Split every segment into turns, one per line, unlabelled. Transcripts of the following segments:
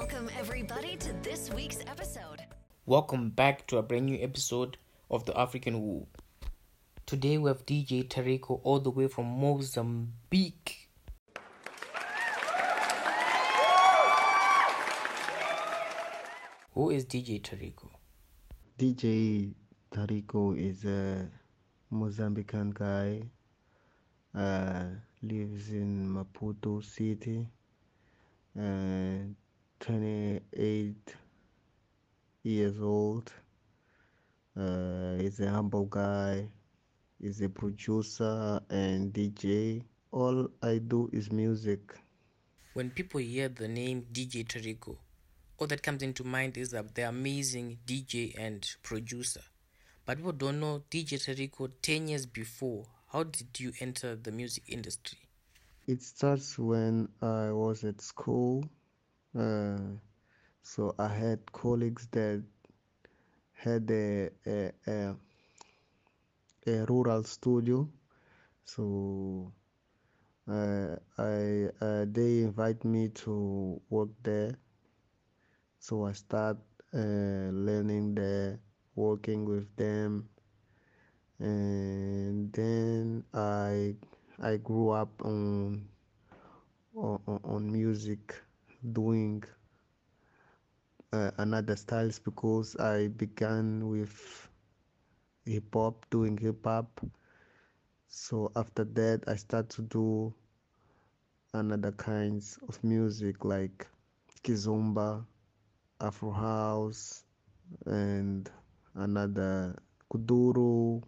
Welcome, everybody, to this week's episode.
Welcome back to a brand new episode of the African Woo. Today we have DJ Tarico all the way from Mozambique. Who is DJ Tarico?
DJ Tarico is a Mozambican guy. Uh, lives in Maputo City. Uh, 28 years old. Uh, he's a humble guy. He's a producer and DJ. All I do is music.
When people hear the name DJ Tarico, all that comes into mind is that the amazing DJ and producer. But people don't know DJ Tarico 10 years before. How did you enter the music industry?
It starts when I was at school. Uh, so I had colleagues that had a, a, a, a rural studio. So uh, I uh, they invite me to work there. So I start uh, learning there, working with them, and then I I grew up on on, on music, doing uh, another styles because I began with hip hop, doing hip hop. So after that, I start to do another kinds of music like kizomba, afro house, and another kuduro,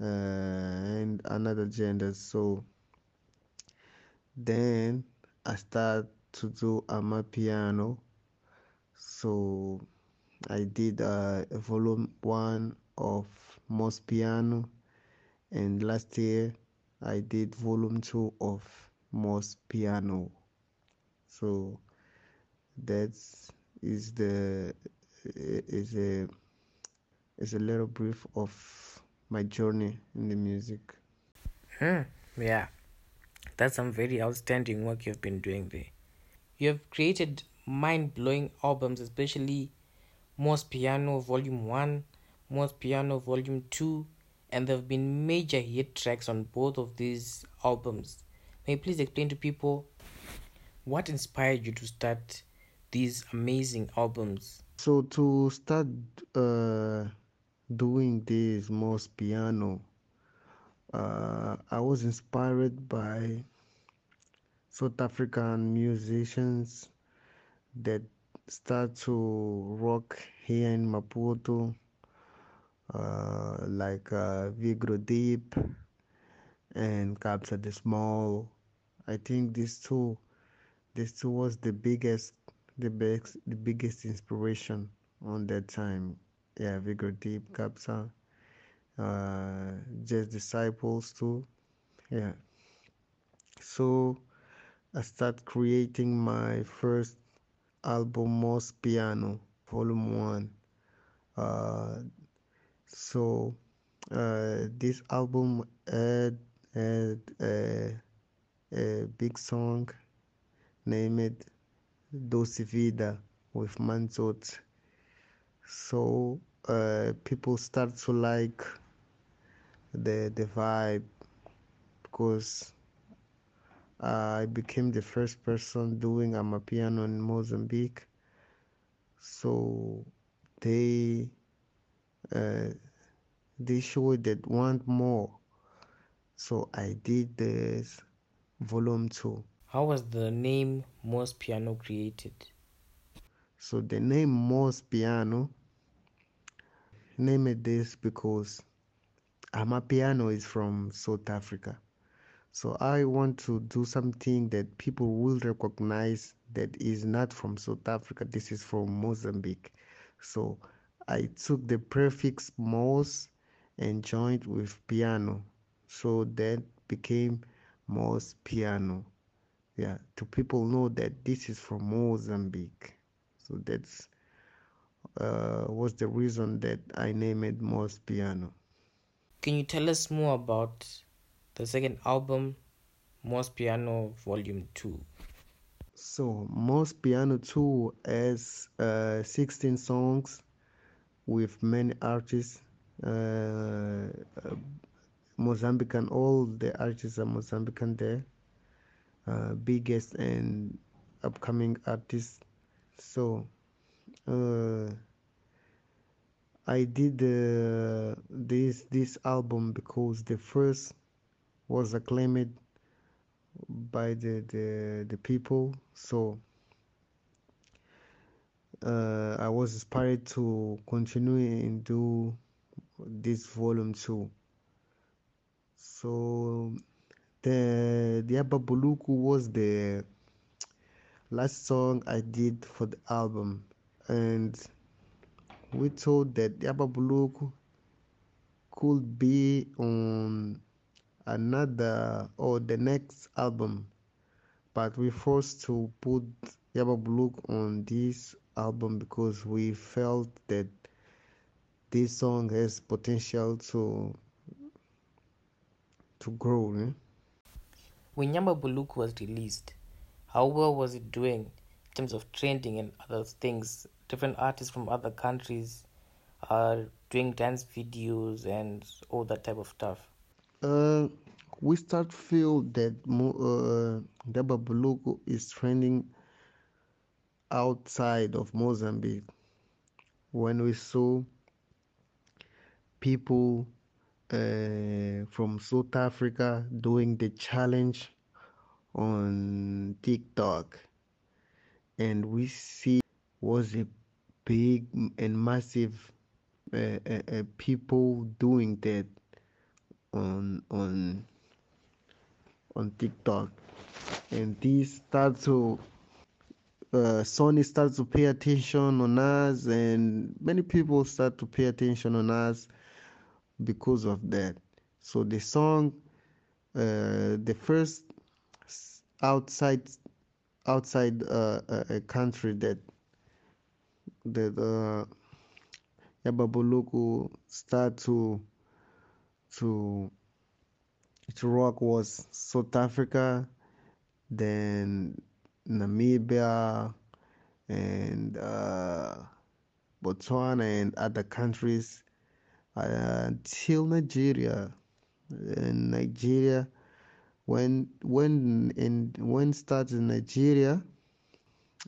uh, and another genders. So then I start to do amapiano. So I did uh, volume one of Moz Piano, and last year I did volume two of Moz Piano. So that is the is a is a little brief of my journey in the music.
Hmm, yeah. That's some very outstanding work you've been doing there. You have created mind blowing albums, especially Moz Piano Volume 1, Moz Piano Volume 2, and there have been major hit tracks on both of these albums. May you please explain to people what inspired you to start these amazing albums?
So, to start uh, doing this Moz Piano, uh, I was inspired by South African musicians that start to rock here in Maputo, uh, like uh, Vigro Deep and Kabza De Small. I think these two, these two was the biggest, the best, the biggest inspiration on that time. Yeah, Vigro Deep, Capsa, uh, Just Disciples too. Yeah. So I start creating my first album Moz Piano Volume 1. Uh, so uh, this album had, had a, a big song named Doce Vida with Manzot. So uh, people start to like the the vibe because I became the first person doing amapiano in Mozambique. So they uh, they showed that want more. So I did this volume two.
How was the name Moz Piano created?
So the name Most Piano named this because amapiano is from South Africa. So I want to do something that people will recognize that is not from South Africa. This is from Mozambique. So I took the prefix Moz and joined with piano. So that became Moz Piano. Yeah, to people know that this is from Mozambique. So that's uh, was the reason that I named it Moz Piano.
Can you tell us more about the second album, Moz Piano Volume 2?
So Moz Piano 2 has uh, 16 songs with many artists. Uh, uh, Mozambican, all the artists are Mozambican there. Uh, biggest and upcoming artists. So uh, I did uh, this this album because the first was acclaimed by the the, the people. So uh, I was inspired to continue and do this volume two. So the the Buluku was the last song I did for the album, and we thought that Yaba Buluku could be on another or the next album, but we forced to put Yaba Buluku on this album because we felt that this song has potential to to grow. Eh?
When Yaba Buluk was released, how well was it doing in terms of trending and other things? Different artists from other countries are doing dance videos and all that type of stuff.
Uh, we start feel that uh, Yaba Buluku is trending outside of Mozambique. When we saw people uh, from South Africa doing the challenge on TikTok, and we see was a big and massive uh, uh, uh, people doing that on on on TikTok, and this start to uh, Sony starts to pay attention on us, and many people start to pay attention on us because of that. So the song, uh, the first outside outside uh, a country that that uh, Yaba Buluku start to to to rock was South Africa, then Namibia, and uh, Botswana and other countries uh, until Nigeria. In Nigeria, when when in when starts in Nigeria,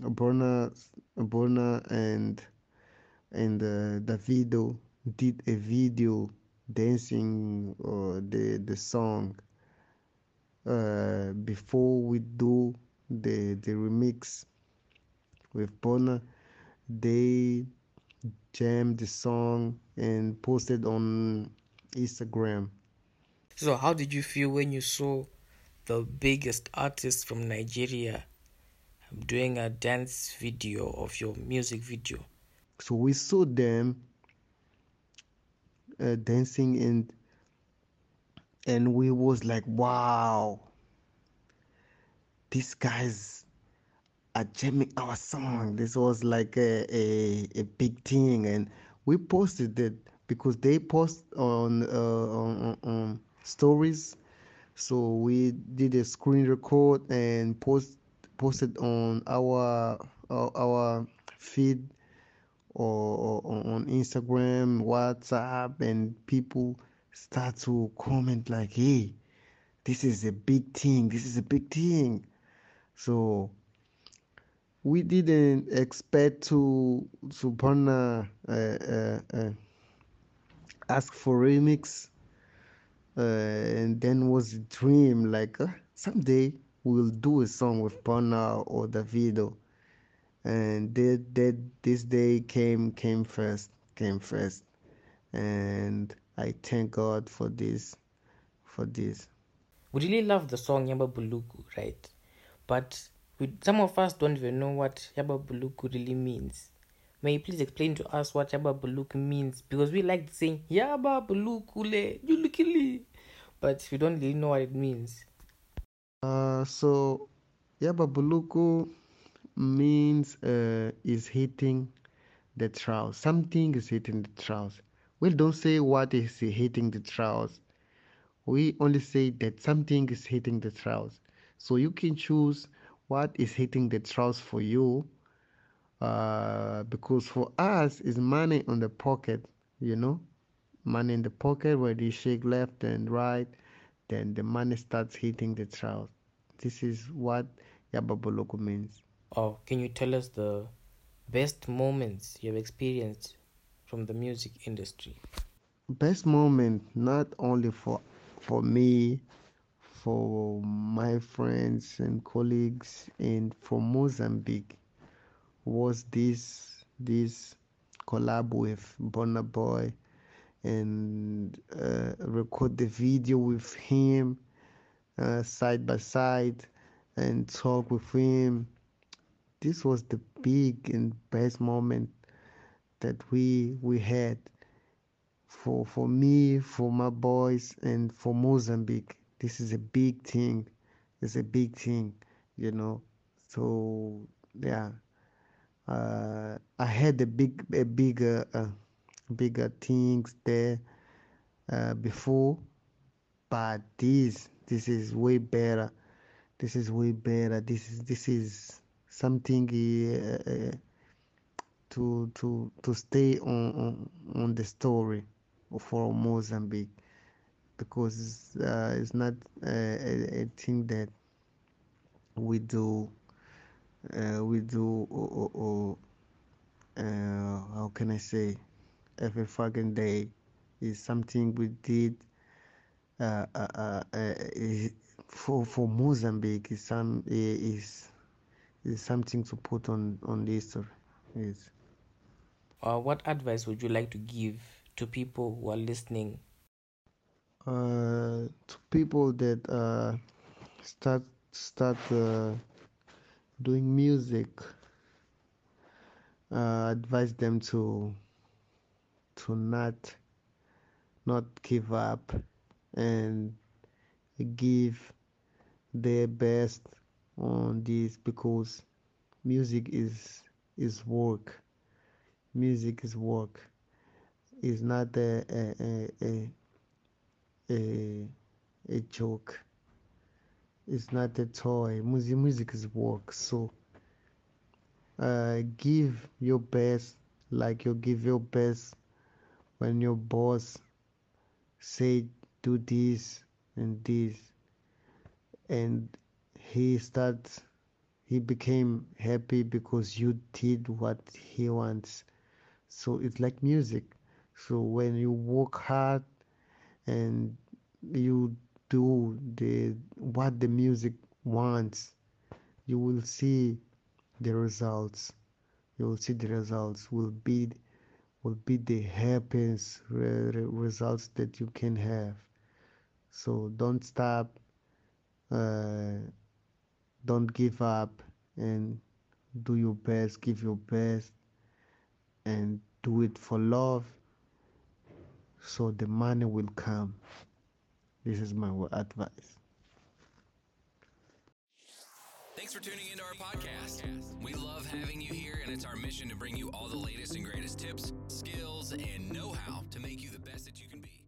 Burna Burna and and uh, Davido did a video dancing uh, the the song uh, before we do the the remix with Burna they jammed the song and posted on Instagram.
So how did you feel when you saw the biggest artist from Nigeria doing a dance video of your music video?
So we saw them uh, dancing and and we was like wow these guys are jamming our song. This was like a, a, a big thing and we posted it because they post on uh, on, on stories. So we did a screen record and post posted on our our, our feed or, or, on Instagram, WhatsApp, and people start to comment like, "Hey, this is a big thing. This is a big thing." So we didn't expect to to Burna uh, uh, uh, ask for remix, uh, and then was a dream like someday we'll do a song with Burna or Davido and that that this day came came first came first. And i thank god for this for this.
We really love the song yaba buluku right? But we, some of us don't even know what yaba buluku really means. May you please explain to us what yaba buluku means? Because we like saying yaba buluku le yulikili but we don't really know what it means.
Uh so yaba buluku means uh, is hitting the troughs. Something is hitting the troughs. We don't say what is hitting the troughs. We only say that something is hitting the troughs. So you can choose what is hitting the troughs for you uh, because for us is money on the pocket you know money in the pocket where you shake left and right then the money starts hitting the trough this is what yaba buluku means
oh can you tell us the best moments you've experienced from the music industry
best moment not only for for me for my friends and colleagues and for Mozambique was this this collab with Burna Boy and uh, record the video with him uh, side by side and talk with him. This was the big and best moment that we we had for for me, for my boys, and for Mozambique. This is a big thing. It's a big thing you know. So yeah. Uh, i had a big a bigger uh, bigger things there uh, before but this this is way better. This is way better. This is this is something uh, uh, to to to stay on, on on the story for Mozambique because uh, it's not uh, a, a, thing that we do uh, we do or, uh, how can I say every fucking day is something we did uh, uh, for for Mozambique is some is is something to put on on history. Is
what advice would you like to give to people who are listening?
Uh, to people that uh, start start uh, doing music uh, advise them to to not not give up and give their best on this because music is is work music is work is not a, a, a, a, a joke. It's not a toy. Music, music is work. So uh, give your best, like you give your best when your boss say do this and this, and he starts. He became happy because you did what he wants. So it's like music. So when you work hard and you do the what the music wants you will see the results you will see the results will be will be the happiest re- results that you can have so don't stop uh, don't give up and do your best give your best and do it for love so the money will come. This is my advice.
Thanks for tuning into our podcast. We love having you here, and it's our mission to bring you all the latest and greatest tips, skills, and know how to make you the best that you can be.